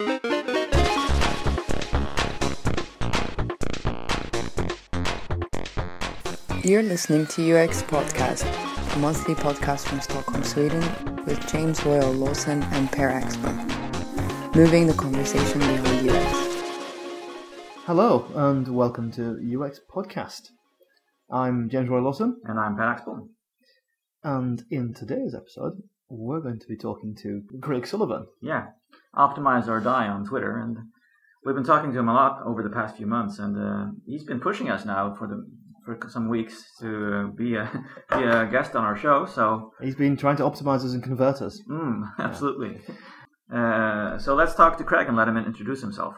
You're listening to UX Podcast, a monthly podcast from Stockholm, Sweden, with James Royal Lawson and Per Axbom, moving the conversation beyond UX. Hello, and welcome to UX Podcast. I'm James Royal Lawson, And I'm Per Axbom. and in today's episode, we're going to be talking to Craig Sullivan. Yeah, Optimize or Die on Twitter, and we've been talking to him a lot over the past few months, and uh, he's been pushing us now for the for some weeks to uh, be a be a guest on our show. So, He's been trying to optimize us and convert us. mm, absolutely. Uh, so let's talk to Craig and let him introduce himself.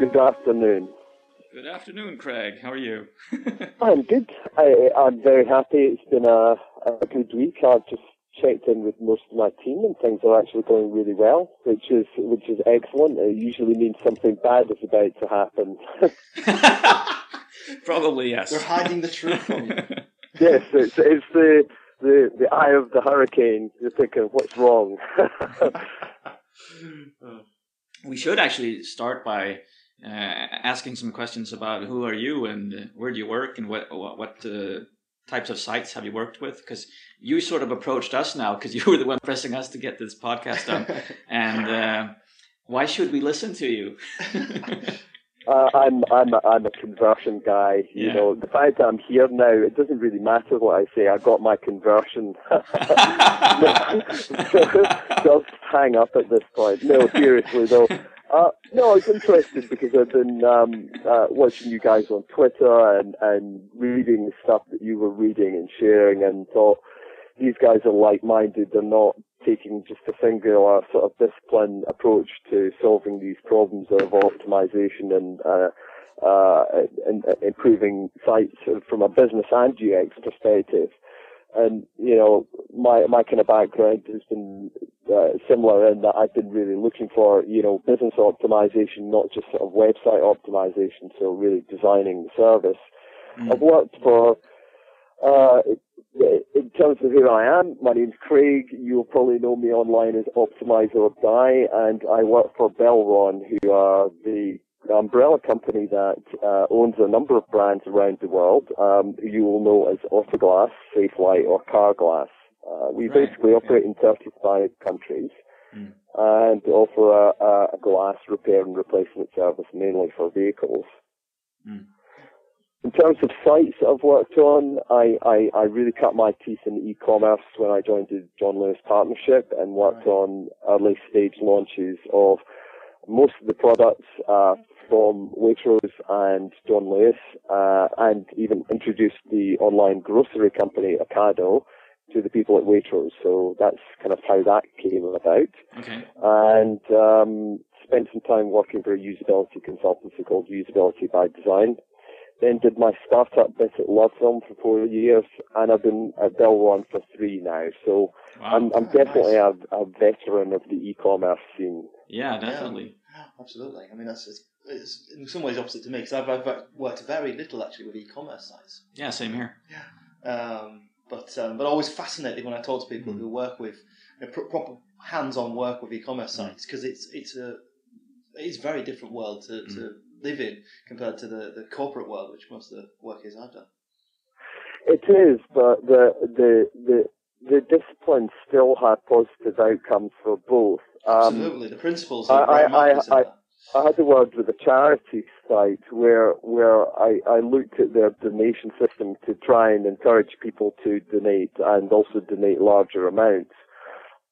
Good afternoon. Good afternoon, Craig. How are you? I'm good. I, I'm very happy. It's been a, a good week. I've just checked in with most of my team, and things are actually going really well, which is which is excellent. It usually means something bad is about to happen. Probably yes. They're hiding the truth from you. yes, it's it's the the the eye of the hurricane. You're thinking, what's wrong? we should actually start by uh, asking some questions about who are you and uh, where do you work and what what, what uh, types of sites have you worked with because you sort of approached us now because you were the one pressing us to get this podcast done and uh, why should we listen to you Uh, I'm I'm a, I'm a conversion guy. You Yeah. know, the fact that I'm here now, it doesn't really matter what I say. I got my conversion. Just hang up at this point. No, seriously though. Uh, no, I was interested because I've been um, uh, watching you guys on Twitter and, and reading the stuff that you were reading and sharing, and thought these guys are like-minded. They're not taking just a singular sort of discipline approach to solving these problems of optimization and uh, uh, and, and improving sites from a business and UX perspective. And you know, my my kind of background has been uh, similar in that I've been really looking for you know business optimization, not just sort of website optimization. So really designing the service. I've worked for uh, in terms of who I am, my name's Craig. You'll probably know me online as Optimize or Die, and I work for Belron, who are the umbrella company that uh, owns a number of brands around the world, um, who you will know as Autoglass, Safelite, or Carglass. Uh, we Right, basically okay. operate in 35 countries Mm. and offer a, a, glass repair and replacement service mainly for vehicles. Mm. In terms of sites that I've worked on, I, I, I really cut my teeth in e-commerce when I joined the John Lewis Partnership and worked Right. on early stage launches of most of the products uh, from Waitrose and John Lewis, uh, and even introduced the online grocery company Ocado to the people at Waitrose. So that's kind of how that came about okay and um, spent some time working for a usability consultancy called Usability by Design. Then did my startup bit at Lovefilm for four years, and I've been at Belron for three now. So wow I'm, I'm definitely nice. a, a veteran of the e-commerce scene. yeah definitely Yeah, absolutely. I mean, that's it's, it's in some ways opposite to me because I've, I've worked very little actually with e-commerce sites. yeah same here Um, but um, but always fascinated when I talk to people who work with you know, pro- proper hands-on work with e-commerce sites because it's it's a it's a very different world to, to live in compared to the, the corporate world, which most of the work is I've done. It is, but the the the the disciplines still have positive outcomes for both. Um, Absolutely, the principles I- are very I- of I- I had a word with a charity site where where I, I looked at their donation system to try and encourage people to donate and also donate larger amounts.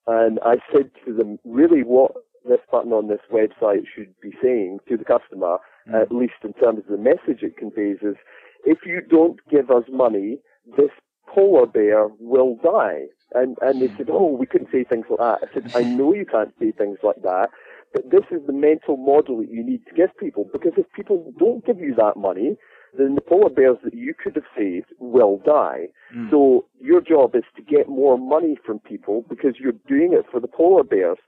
And I said to them, really what this button on this website should be saying to the customer, at least in terms of the message it conveys, is if you don't give us money, this polar bear will die. And and they said, oh, we couldn't say things like that. I said, I know you can't say things like that, but this is the mental model that you need to give people because if people don't give you that money, then the polar bears that you could have saved will die. Mm. So your job is to get more money from people because you're doing it for the polar bears.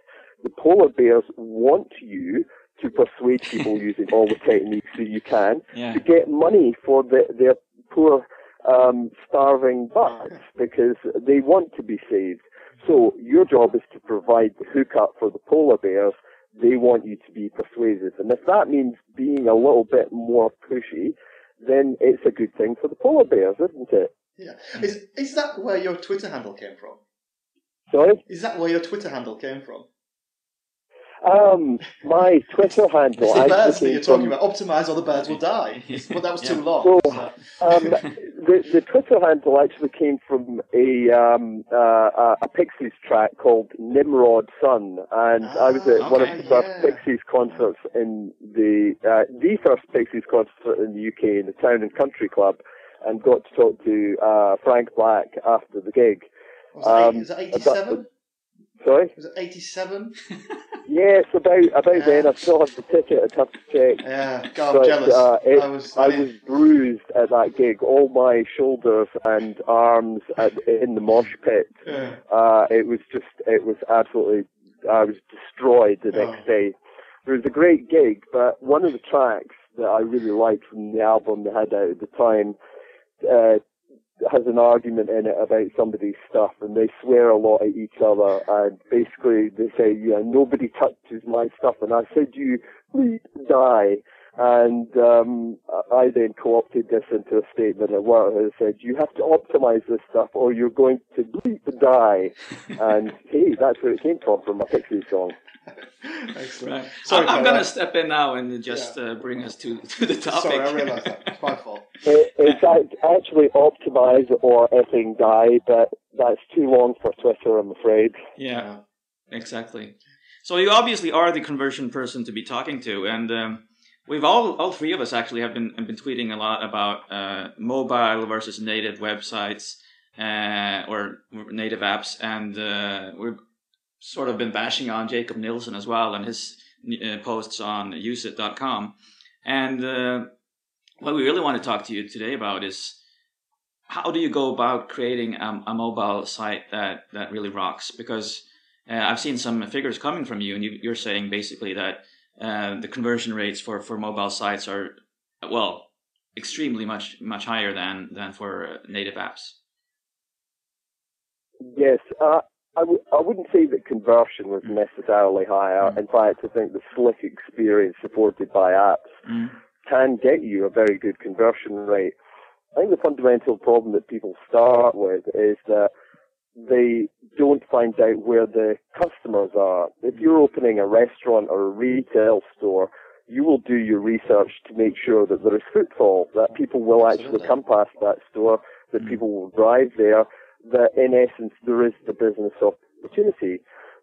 The polar bears want you to persuade people using all the techniques that you can yeah to get money for the, their poor um, starving butts because they want to be saved. So your job is to provide the hookup for the polar bears. They want you to be persuasive. And if that means being a little bit more pushy, then it's a good thing for the polar bears, isn't it? Yeah. Is is that where your Twitter handle came from? Sorry? Is that where your Twitter handle came from? Um, my Twitter handle. It's the actually birds that you're talking from- about. Optimize or the birds will die. Well, that was too long. So, so- um, the, the Twitter handle actually came from a um, uh, a- a Pixies track called Nimrod's Son, and I was at Ah, one of the first yeah. Pixies concerts in the uh, the first Pixies concert in the UK in the Town and Country Club, and got to talk to uh, Frank Black after the gig. was, it eight, um, was it 87? Sorry. Was it 87? Yes, about about Yeah. then. I still have the ticket. I'd have to check. Yeah, God, I'm But, jealous. uh, it- I was, I was bruised at that gig. All my shoulders and arms at, in the mosh pit. yeah. Uh, it was just, it was absolutely, I was destroyed the next Oh. day. It was a great gig, but one of the tracks that I really liked from the album they had out at the time, uh, has an argument in it about somebody's stuff and they swear a lot at each other and basically they say, yeah, nobody touches my stuff and I said you please die and um, I then co-opted this into a statement at work and said, you have to optimize this stuff or you're going to bleep die. and hey, that's where it came from, from a Pixies song. Excellent. Right. Sorry, I'm, I'm going to step in now and just uh, bring us to, to the topic. Sorry, I realised that. It's my fault. It, it's actually optimize or effing die, but that's too long for Twitter, I'm afraid. yeah, exactly. So you obviously are the conversion person to be talking to, and um, we've all, all three of us actually have been have been tweeting a lot about uh, mobile versus native websites uh, or native apps, and uh, we've sort of been bashing on Jakob Nielsen as well and his uh, posts on useit.com. And uh, what we really want to talk to you today about is how do you go about creating a, a mobile site that, that really rocks? Because uh, I've seen some figures coming from you, and you, you're saying basically that uh, the conversion rates for, for mobile sites are, well, extremely much much higher than than for uh, native apps. Yes, uh, I w- I wouldn't say that conversion was necessarily higher. Mm. In fact, I think the slick experience supported by apps Mm. can get you a very good conversion rate. I think the fundamental problem that people start with is that they don't find out where the customers are. If you're opening a restaurant or a retail store, you will do your research to make sure that there is footfall, that people will actually come past that store, that Mm. people will drive there, that in essence there is the business opportunity.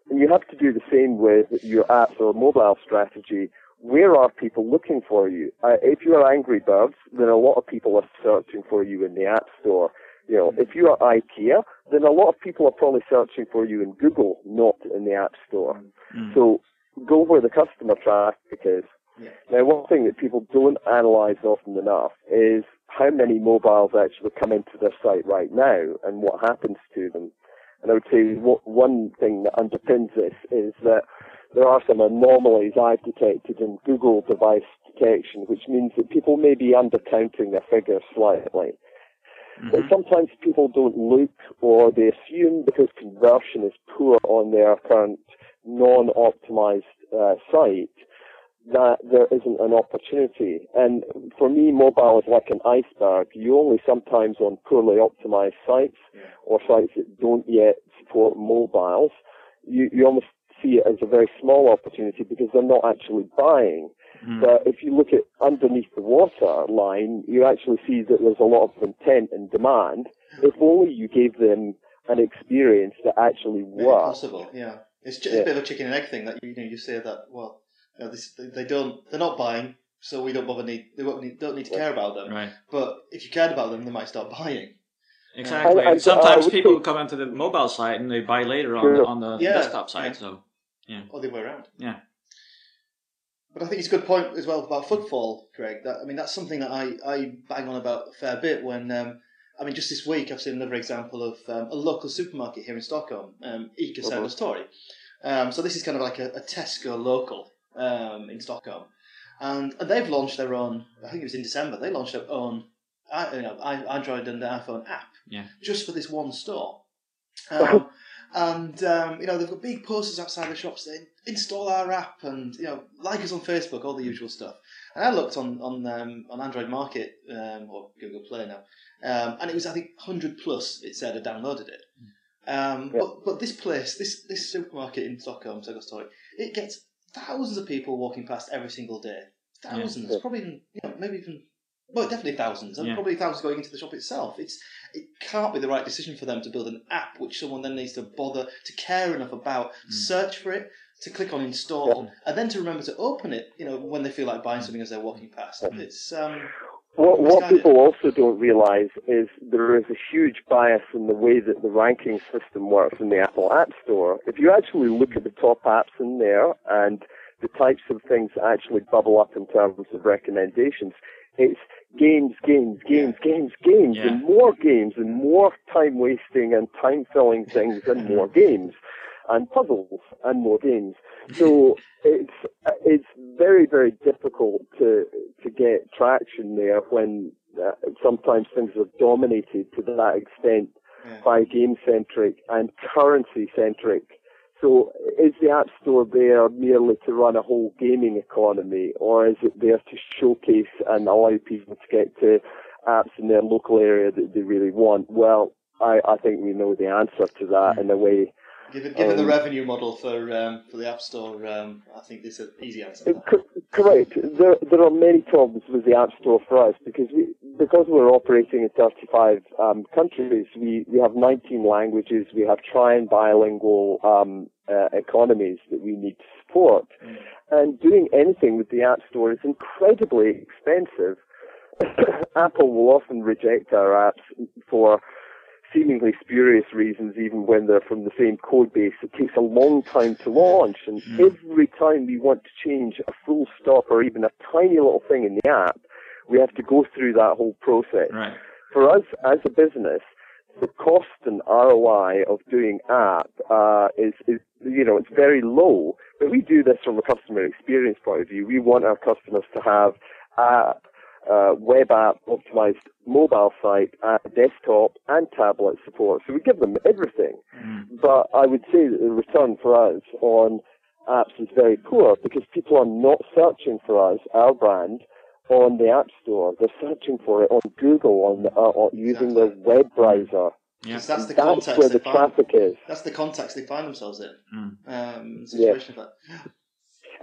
And you have to do the same with your apps or mobile strategy. Where are people looking for you? Uh, if you're Angry Birds, then a lot of people are searching for you in the App Store. You know, if you are IKEA, then a lot of people are probably searching for you in Google, not in the App Store. Mm. So go where the customer traffic is. Yeah. Now, one thing that people don't analyze often enough is how many mobiles actually come into their site right now and what happens to them. And I would say what, one thing that underpins this is that there are some anomalies I've detected in Google device detection, which means that people may be undercounting their figures slightly. But Mhm. sometimes people don't look or they assume because conversion is poor on their current non-optimized uh, site that there isn't an opportunity. And for me, mobile is like an iceberg. You only sometimes on poorly optimized sites or sites that don't yet support mobiles, you, you almost see it as a very small opportunity because they're not actually buying. Mm. But if you look at underneath the water line, you actually see that there's a lot of intent and demand. If only you gave them an experience that actually works. it possible, yeah. It's, ju- it's Yeah. a bit of a chicken and egg thing that you know you say that well, you know, this, they, they don't they're not buying, so we don't bother need they won't need, don't need to care about them. Right. But if you cared about them, they might start buying. Exactly. And- And and, uh, sometimes I people say- come onto the mobile site and they buy later on the, on the Yeah, desktop site. yeah. So or the other way around. Yeah. But I think it's a good point as well about footfall, Craig. That I mean, that's something that I, I bang on about a fair bit. When um, I mean, just this week I've seen another example of um, a local supermarket here in Stockholm, um, Ica Mhm. Servus Um, so this is kind of like a, a Tesco local um, in Stockholm, and, and they've launched their own. I think it was in December. They launched their own, uh, you know, i- Android and iPhone app, Yeah. just for this one store. Um, And um, you know they've got big posters outside the shops saying install our app and you know like us on Facebook, all the usual stuff. And I looked on on um, on Android Market um, or Google Play now, um, and it was I think hundred plus. It said I downloaded it. Um, Yep. But but this place, this this supermarket in Stockholm, Story, it gets thousands of people walking past every single day. Thousands, Yeah. probably even, you know, maybe even well, definitely thousands, and Yeah. probably thousands going into the shop itself. It's it can't be the right decision for them to build an app which someone then needs to bother to care enough about, to search for it, to click on install, and then to remember to open it. You know, when they feel like buying mm. something as they're walking past. Mm. It's um, What, what Misguided. people also don't realize is there is a huge bias in the way that the ranking system works in the Apple App Store. If you actually look at the top apps in there and the types of things that actually bubble up in terms of recommendations, it's games, games, games, games, games, Yeah. and more games, and more time wasting and time filling things, and more games, and puzzles, and more games. So it's it's very very difficult to to get traction there when uh, sometimes things are dominated to that extent yeah. by game centric and currency centric. So is the App Store there merely to run a whole gaming economy, or is it there to showcase and allow people to get to apps in their local area that they really want? Well, I, I think we know the answer to that in a way. Given, given the Um, revenue model for um, for the App Store, um, I think this is an easy answer. Uh, cor- Correct. There, there are many problems with the App Store for us because we, because we're operating in 35 um, countries, we, we have 19 languages, we have tri and bilingual um, uh, economies that we need to support. And doing anything with the App Store is incredibly expensive. Apple will often reject our apps for seemingly spurious reasons, even when they're from the same code base. It takes a long time to launch, and every time we want to change a full stop or even a tiny little thing in the app, we have to go through that whole process. Right. For us as a business, the cost and ROI of doing app uh, is, is, you know, it's very low. But we do this from a customer experience point of view. We want our customers to have app, uh, web app optimized mobile site, uh, desktop and tablet support. So we give them everything. But I would say that the return for us on apps is very poor because people are not searching for us, our brand, on the App Store. They're searching for it on Google, on, uh, on using their web browser. Yeah. 'Cause that's the That's context where they the find. traffic is. That's the context they find themselves in. Mm. Um, situation like.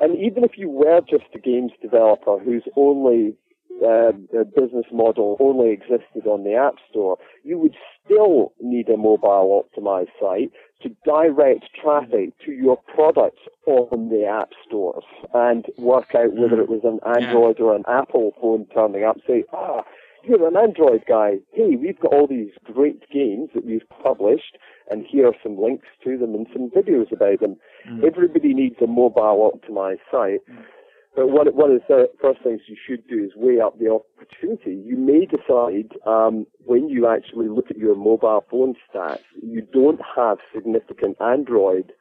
And even if you were just a games developer whose only uh, business model only existed on the App Store, you would still need a mobile optimized site to direct traffic to your products on the App Stores and work out whether it was an Android or an Apple phone turning up. Say, ah, you're an Android guy. Hey, we've got all these great games that we've published, and here are some links to them and some videos about them. Everybody needs a mobile optimized site. But one, one of the first things you should do is weigh up the opportunity. You may decide um, when you actually look at your mobile phone stats, you don't have significant Android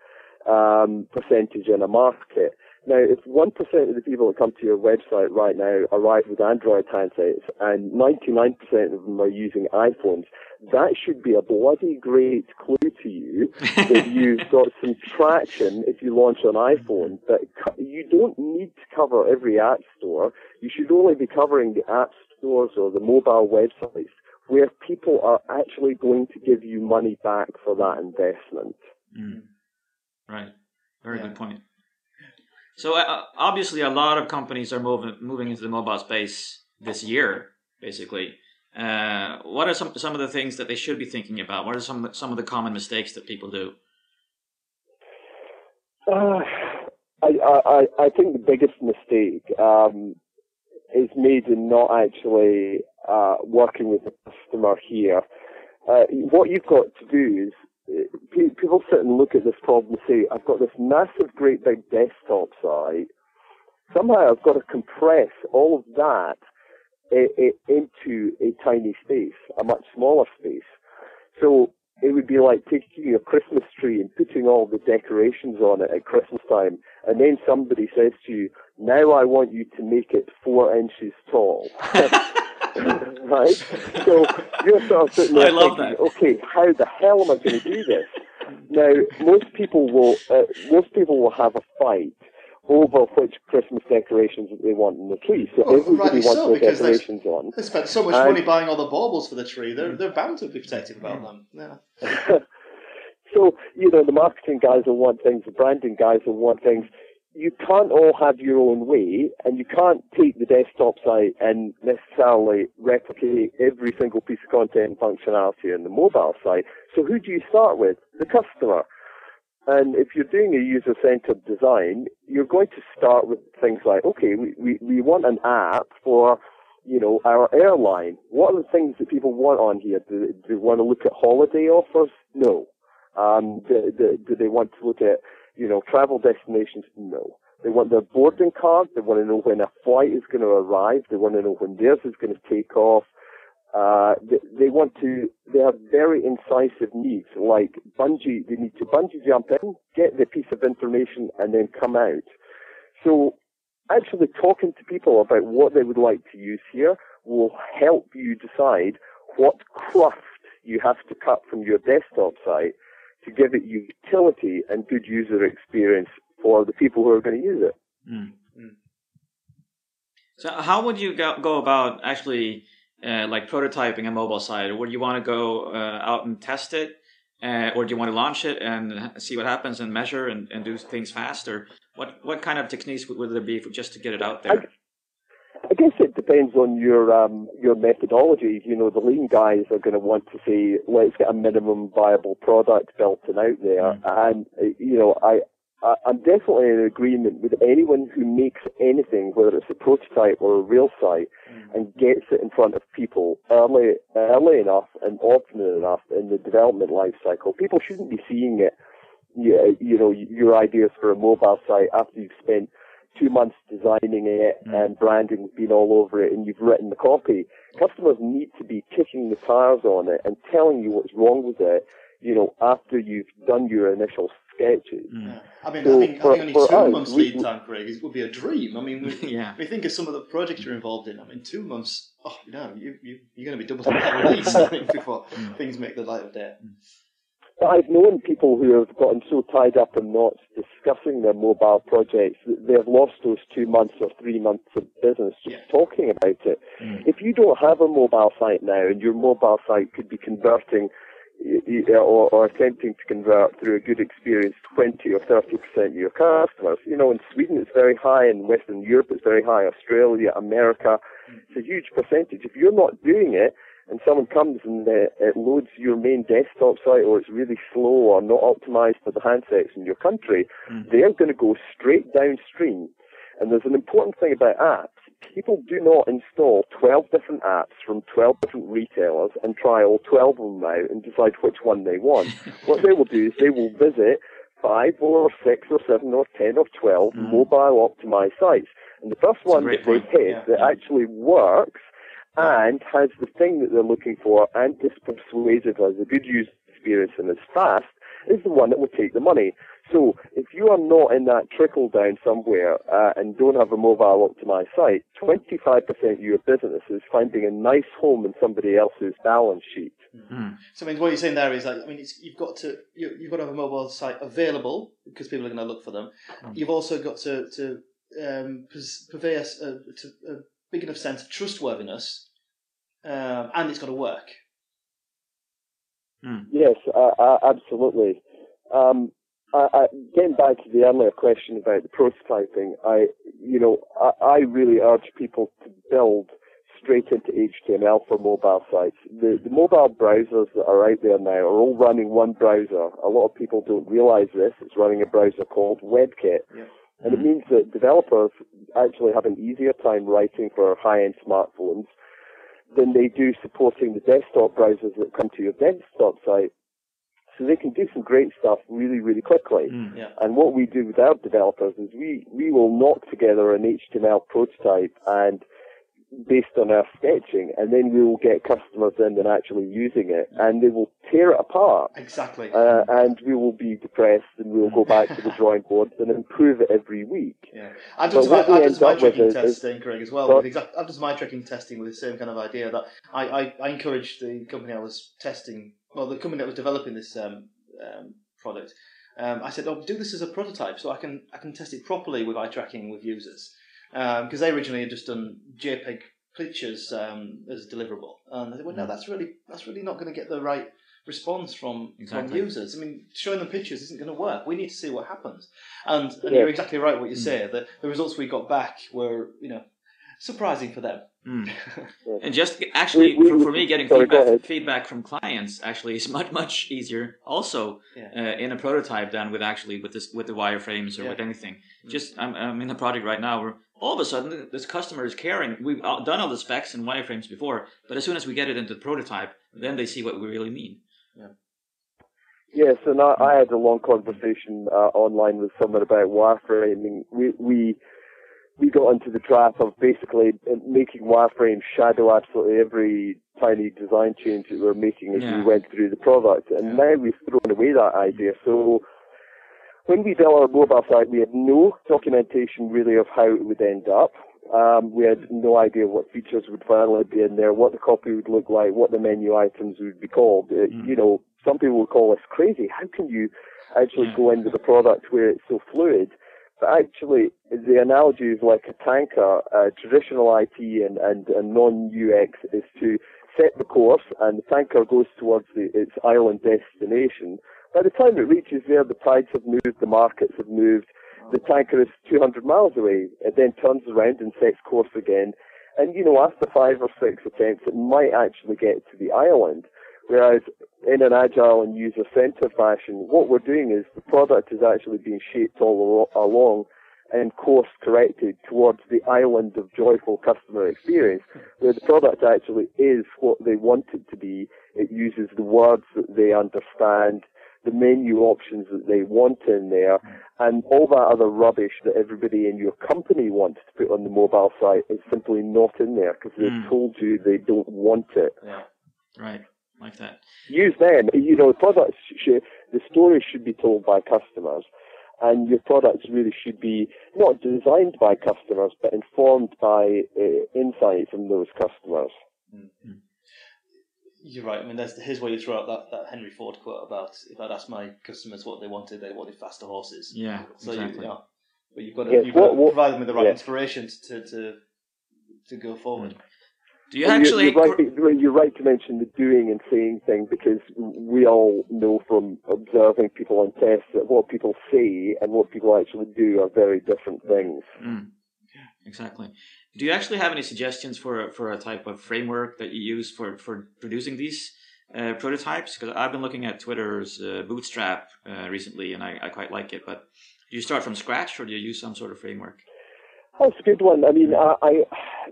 um, percentage in a market. Now, if 1% of the people that come to your website right now arrive with Android handsets and 99% of them are using iPhones, that should be a bloody great clue to you that you've got some traction if you launch an iPhone. But you don't need to cover every app store. You should only be covering the app stores or the mobile websites where people are actually going to give you money back for that investment. Mm. Right. Very Yeah. good point. So uh, obviously, a lot of companies are moving moving into the mobile space this year. Basically, uh, what are some some of the things that they should be thinking about? What are some some of the common mistakes that people do? Uh, I, I, I think the biggest mistake um, is made in not actually uh, working with the customer here. Uh, what you've got to do is people sit and look at this problem and say, I've got this massive, great big desktop site. Somehow I've got to compress all of that into a tiny space, a much smaller space. So it would be like taking a Christmas tree and putting all the decorations on it at Christmas time, and then somebody says to you, "Now I want you to make it four inches tall." right? So you're sort of sitting there I love thinking, that. "Okay, how the hell am I going to do this?" Now, most people will uh, most people will have a fight over which Christmas decorations that they want in the tree. So Well, everybody rightly wants so, their because there's- decorations on. They spent so much And- money buying all the baubles for the tree. They're they're bound to be protective about them. Yeah. so, you know, the marketing guys will want things, the branding guys will want things. You can't all have your own way, and you can't take the desktop site and necessarily replicate every single piece of content and functionality in the mobile site. So who do you start with? The customer. And if you're doing a user-centered design, you're going to start with things like, okay, we, we, we want an app for, you know, our airline. What are the things that people want on here? Do, do they want to look at holiday offers? No. Um, do, do, do they want to look at, you know, travel destinations? No. They want their boarding card. They want to know when a flight is going to arrive. They want to know when theirs is going to take off. Uh, they, they want to, they have very incisive needs, like bungee, they need to bungee jump in, get the piece of information, and then come out. So, actually talking to people about what they would like to use here will help you decide what cruft you have to cut from your desktop site to give it utility and good user experience for the people who are going to use it. Mm. Mm. So, how would you go, go about actually uh, like prototyping a mobile site? Would you want to go uh, out and test it, uh, or do you want to launch it and see what happens and measure and, and do things faster? What what kind of techniques would, would there be for, just to get it out there? I guess it depends on your um, your methodology. You know, the lean guys are going to want to say, let's get a minimum viable product built and out there. And uh, you know, I, I I'm definitely in agreement with anyone who makes anything, whether it's a prototype or a real site, and gets it in front of people early early enough and often enough in the development life cycle. People shouldn't be seeing it. You, you know, your ideas for a mobile site after you've spent two months designing it mm. and branding been all over it and you've written the copy. Customers need to be kicking the tires on it and telling you what's wrong with it, you know, after you've done your initial sketches. Yeah. I mean, So think for- having only two us, months we- lead time, Craig, is, would be a dream. I mean, we, Yeah. we think of some of the projects you're involved in. I mean, two months, oh, you know, you, you, you're going to be double time at least, I think, before mm. things make the light of day. I've known people who have gotten so tied up in knots discussing their mobile projects that they've lost those two months or three months of business just Yeah. talking about it. Mm. If you don't have a mobile site now and your mobile site could be converting or, or attempting to convert through a good experience 20 or 30% of your customers, you know, in Sweden it's very high, in Western Europe it's very high, Australia, America, mm. it's a huge percentage. If you're not doing it, and someone comes and uh, it loads your main desktop site or it's really slow or not optimized for the handsets in your country, they're going to go straight downstream. And there's an important thing about apps. People do not install 12 different apps from 12 different retailers and try all 12 of them out and decide which one they want. what they will do is they will visit five or six or seven or 10 or 12 mobile optimized sites. And the first one that they hit Yeah, that actually works and has the thing that they're looking for and is persuasive, has a good user experience and is fast, is the one that will take the money. So if you are not in that trickle down somewhere uh, and don't have a mobile optimized site, 25% of your business is finding a nice home in somebody else's balance sheet. So I mean, what you're saying there is like, I mean, it's, you've got to you, you've got to have a mobile site available because people are going to look for them. You've also got to to um, pres- purvey a, s- a- to a big enough sense of trustworthiness, um, and it's got to work. Yes, uh, uh, absolutely. Um, I, I, getting back to the earlier question about the prototyping, I, you know, I, I really urge people to build straight into HTML for mobile sites. The, the mobile browsers that are out there now are all running one browser. A lot of people don't realize this. It's running a browser called WebKit. Yeah. And it hmm. means that developers actually have an easier time writing for high-end smartphones than they do supporting the desktop browsers that come to your desktop site. So they can do some great stuff really, really quickly. Hmm. Yeah. And what we do with our developers is we, we will knock together an HTML prototype and based on our sketching, and then we will get customers in and actually using it, and they will tear it apart. Exactly. Uh, and we will be depressed, and we will go back to the drawing board and improve it every week. Yeah, I've done my, I've end done my up with tracking is- testing, Craig, as well. But- with exact, I've done my tracking testing with the same kind of idea that I, I, I encouraged the company I was testing, well, the company that was developing this um, um, product. Um, I said, "Oh, do this as a prototype so I can I can test it properly with eye tracking with users." Because they originally had just done JPEG pictures um, as deliverable, and they said, "Well, no, that's really that's really not going to get the right response from from users. I mean, showing them pictures isn't going to work. We need to see what happens." And, and Yeah. you're exactly right what you Mm. say. The the results we got back were you know surprising for them. Mm. And just actually, We- we- for, for me, getting sorry, feedback, feedback from clients actually is much much easier. Also, Yeah. uh, in a prototype than with actually with this with the wireframes or Yeah. with anything. Mm. Just I'm, I'm in a project right now where all of a sudden this customer is caring. We've done all the specs and wireframes before, but as soon as we get it into the prototype, then they see what we really mean. Yeah. Yes, and I, I had a long conversation uh, online with someone about wireframing. We we we got into the trap of basically uh, making wireframes shadow absolutely every tiny design change that we were making as Yeah. we went through the product, and now we've thrown away that idea. So when we built our mobile site, we had no documentation really of how it would end up. Um, we had no idea what features would finally be in there, what the copy would look like, what the menu items would be called. Uh, Mm. You know, some people will call us crazy. How can you actually Yeah. go into the product where it's so fluid? But actually, the analogy is like a tanker. Uh, traditional IT and, and, and non-UX is to set the course, and the tanker goes towards the, its island destination. By the time it reaches there, the tides have moved, the markets have moved, the tanker is 200 miles away. It then turns around and sets course again. And, you know, after five or six attempts, it might actually get to the island. Whereas in an agile and user-centered fashion, what we're doing is the product is actually being shaped all along and course corrected towards the island of joyful customer experience, where the product actually is what they want it to be. It uses the words that they understand, the menu options that they want in there, and all that other rubbish that everybody in your company wants to put on the mobile site is simply not in there because they've Mm. told you they don't want it Yeah. Right, like that. use them. You know, the products should, the story should be told by customers, and your products really should be not designed by customers, but informed by uh, insight from those customers. You're right. I mean, there's, here's where you throw out that, that Henry Ford quote about if I'd asked my customers what they wanted, they wanted faster horses. Yeah, So exactly. you, yeah, but you've got to, Yes, you've what- got to what- provide them with the right yeah. inspiration to to to go forward. Do you Well, actually? You're, you're, right, you're right to mention the doing and saying thing because we all know from observing people on tests that what people say and what people actually do are very different things. Mm, exactly. Do you actually have any suggestions for for a type of framework that you use for for producing these uh, prototypes? Because I've been looking at Twitter's uh, Bootstrap uh, recently, and I, I quite like it. But do you start from scratch, or do you use some sort of framework? That's a good one. I mean, I, I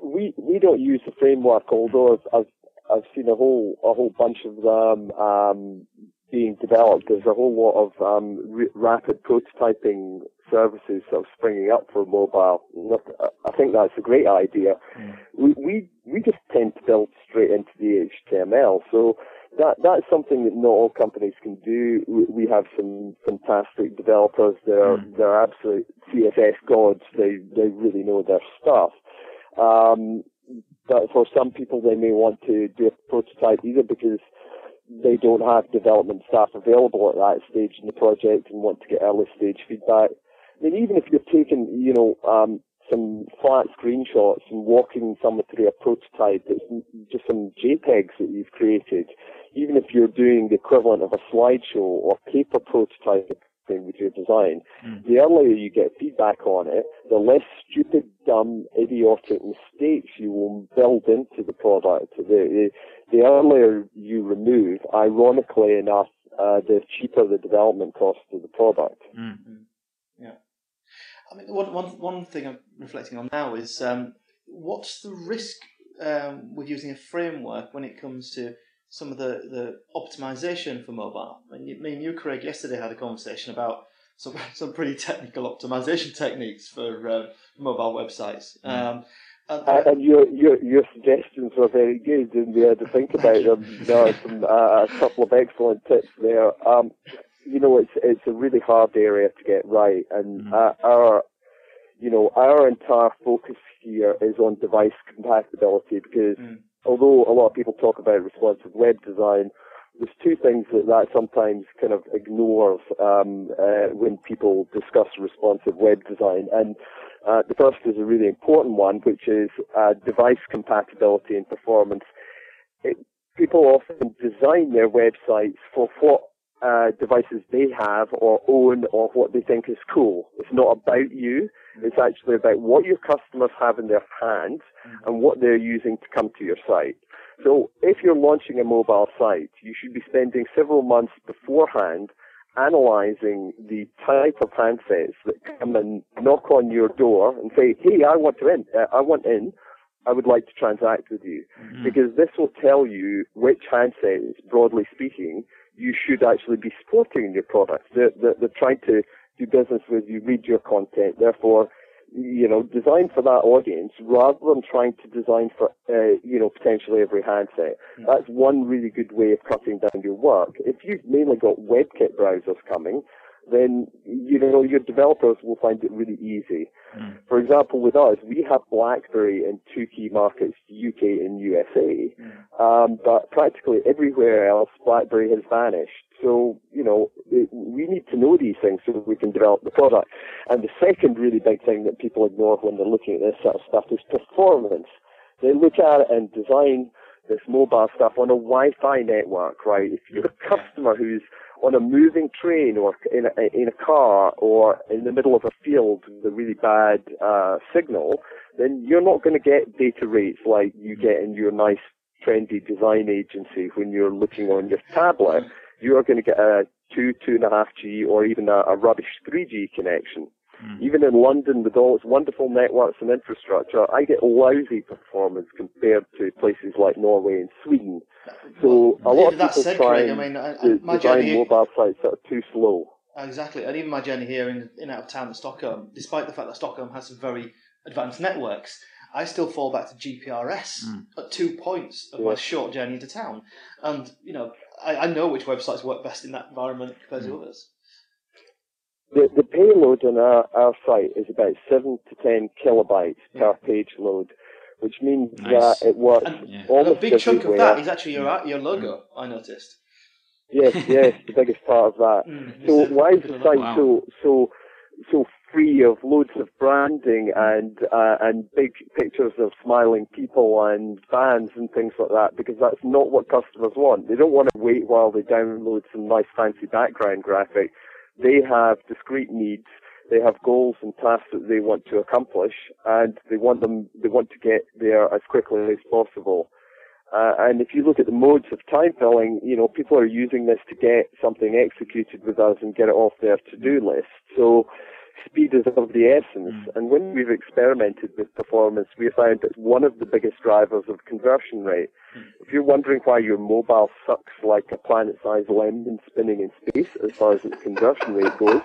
we we don't use the framework, although I've, I've I've seen a whole a whole bunch of them um, being developed. There's a whole lot of um, r- rapid prototyping services sort of springing up for mobile. I think that's a great idea. Mm. We we we just tend to build straight into the HTML, so. That that's something that not all companies can do. We, we have some fantastic developers. They're Mm. they're absolute CSS gods. They they really know their stuff. Um, but for some people, they may want to do a prototype either because they don't have development staff available at that stage in the project and want to get early stage feedback. I mean, even if you're taking, you know, um, some flat screenshots and walking someone through a prototype that's just some JPEGs that you've created, even if you're doing the equivalent of a slideshow or paper prototyping with your design, Mm. the earlier you get feedback on it, the less stupid, dumb, idiotic mistakes you will build into the product. The, the, the earlier you remove, ironically enough, uh, the cheaper the development cost of the product. Mm. I mean, one, one, one thing I'm reflecting on now is um, what's the risk um, with using a framework when it comes to some of the, the optimization for mobile? I mean, you- me and you, Craig, yesterday had a conversation about some, some pretty technical optimization techniques for uh, mobile websites. Um, and, Uh, and your, your your suggestions were very good, and we had to think about them. There are some uh, a couple of excellent tips there. Um, you know, it's it's a really hard area to get right, and Mhm. uh, our you know our entire focus here is on device compatibility because Mm. although a lot of people talk about responsive web design, there's two things that that sometimes kind of ignores um, uh, when people discuss responsive web design. And uh, the first is a really important one, which is uh, device compatibility and performance. It, people often design their websites for what uh, devices they have or own or what they think is cool. It's not about you. It's actually about what your customers have in their hands and what they're using to come to your site. So if you're launching a mobile site, you should be spending several months beforehand analyzing the type of handsets that come and knock on your door and say, "Hey, I want to in. Uh, I want in. I would like to transact with you," Mm-hmm. because this will tell you which handsets, broadly speaking, you should actually be supporting in your product. They're, they're, they're trying to do business with you, read your content. Therefore, you know, design for that audience rather than trying to design for, uh, you know, potentially every handset. That's one really good way of cutting down your work. If you've mainly got WebKit browsers coming, then, you know, your developers will find it really easy. For example, with us, we have BlackBerry in two key markets, UK and USA, um, but practically everywhere else, BlackBerry has vanished. So, you know, it, we need to know these things so that we can develop the product. And the second really big thing that people ignore when they're looking at this sort of stuff is performance. They look at it and design this mobile stuff on a Wi-Fi network, right? If you're a customer who's on a moving train or in a, in a car or in the middle of a field with a really bad uh, signal, then you're not going to get data rates like you get in your nice trendy design agency when you're looking on your tablet. You are going to get a two, two and a half G or even a, a rubbish 3G connection. Mm. Even in London with all its wonderful networks and infrastructure, I get lousy performance compared to places like Norway and Sweden. So a lot of people said, try I mean, I- my design journey- mobile sites that are too slow. Exactly, and even my journey here in, in out of town at Stockholm, despite the fact that Stockholm has some very advanced networks, I still fall back to GPRS mm. at two points of my short journey into town. And, you know, I, I know which websites work best in that environment compared to mm. others. The, the payload on our, our site is about 7 to 10 kilobytes per page load, which means Nice. that it works And, Yeah. and almost a big chunk of that is actually your your logo, I noticed. Yes, yes, the biggest part of that. Mm, So it's why is the site Wow. so so so free of loads of branding and uh, and big pictures of smiling people and fans and things like that? Because that's not what customers want. They don't want to wait while they download some nice fancy background graphic. They have discrete needs. They have goals and tasks that they want to accomplish, and they want them. They want to get there as quickly as possible. Uh, and if you look at the modes of time filling, you know, people are using this to get something executed with us and get it off their to-do list. So speed is of the essence. Mm. And when we've experimented with performance, we found that one of the biggest drivers of conversion rate. Mm. If you're wondering why your mobile sucks like a planet-sized lemon spinning in space as far as its conversion rate goes,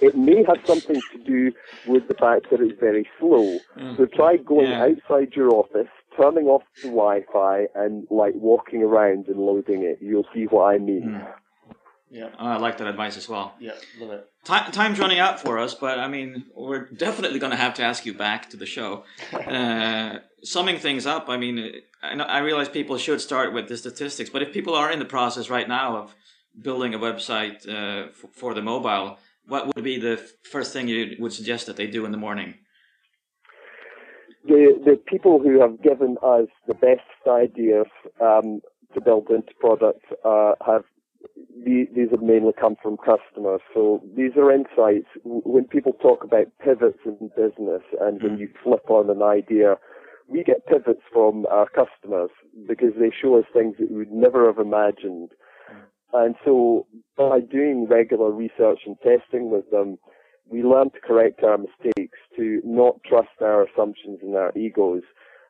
it may have something to do with the fact that it's very slow. Mm. So try going Yeah. outside your office, turning off the Wi-Fi, and like walking around and loading it. You'll see what I mean. Yeah, I like that advice as well. yeah, love it. Ti time's running out for us, but I mean, we're definitely going to have to ask you back to the show. Uh, summing things up, I mean, I, know, I realize people should start with the statistics, but if people are in the process right now of building a website uh, f- for the mobile, what would be the first thing you would suggest that they do in the morning? The the people who have given us the best ideas um, to build into products uh, have the- these have mainly come from customers. So these are insights. When people talk about pivots in business and when mm. you flip on an idea, we get pivots from our customers because they show us things that we would never have imagined. Mm. And so by doing regular research and testing with them, we learn to correct our mistakes, to not trust our assumptions and our egos,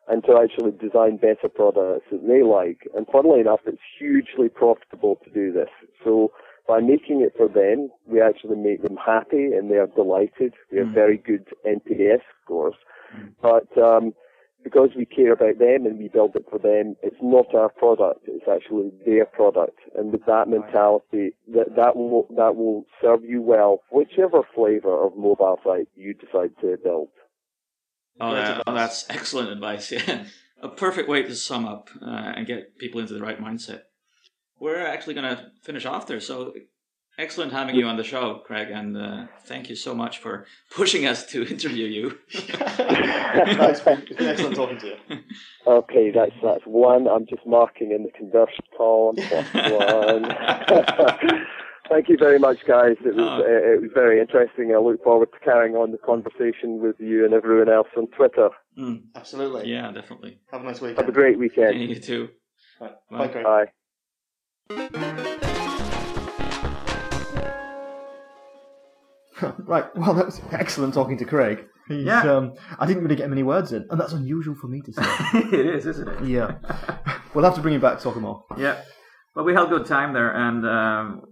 and to actually design better products that they like. And funnily enough, it's hugely profitable to do this. So by making it for them, we actually make them happy and they are delighted. We have very good NPS scores. But um, because we care about them and we build it for them, it's not our product, it's actually their product. And with that mentality, that, that will, that will serve you well, whichever flavor of mobile site you decide to build. Oh, that- oh, that's excellent advice. Yeah, a perfect way to sum up uh, and get people into the right mindset. we're actually going to finish off there. So excellent having you on the show, Craig, and uh, thank you so much for pushing us to interview you. it's it's been excellent talking to you. Okay, that's that's one. I'm just marking in the conversion column. That's one. Thank you very much, guys. It was Oh. uh, it was very interesting. I look forward to carrying on the conversation with you and everyone else on Twitter. Mm, Absolutely. yeah, definitely. Have a nice week. Have a weekend. great weekend. you too. Bye, Bye. Bye, Bye. right. Well, that was excellent talking to Craig. He's, Yeah. Um, I didn't really get many words in, and that's unusual for me to say. it is, isn't it? yeah. We'll have to bring him back to talk more. Yeah. Well, we had a good time there and um,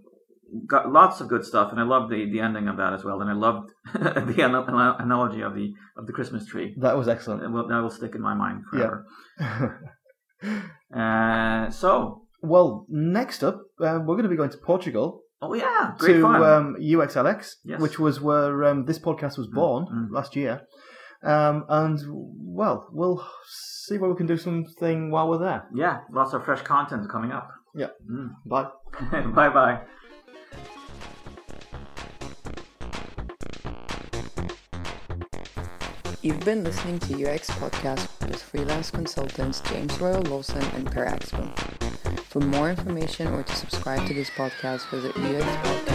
got lots of good stuff. And I loved the, the ending of that as well. And I loved the ana- analogy of the of the Christmas tree. That was excellent. That will, that will stick in my mind Yeah. forever. Uh, so, well, next up, uh, we're going to be going to Portugal oh yeah, great to fun. um, UXLX, Yes. which was where um, this podcast was born mm. last year. Um, and well, we'll see where we can do something while we're there. yeah, lots of fresh content coming up. Yeah. Mm. Bye. bye bye. You've been listening to UX Podcast with freelance consultants James Royal Lawson and Per Axbom. For more information or to subscribe to this podcast, visit uxpodcast.com.